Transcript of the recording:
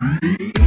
Hmm.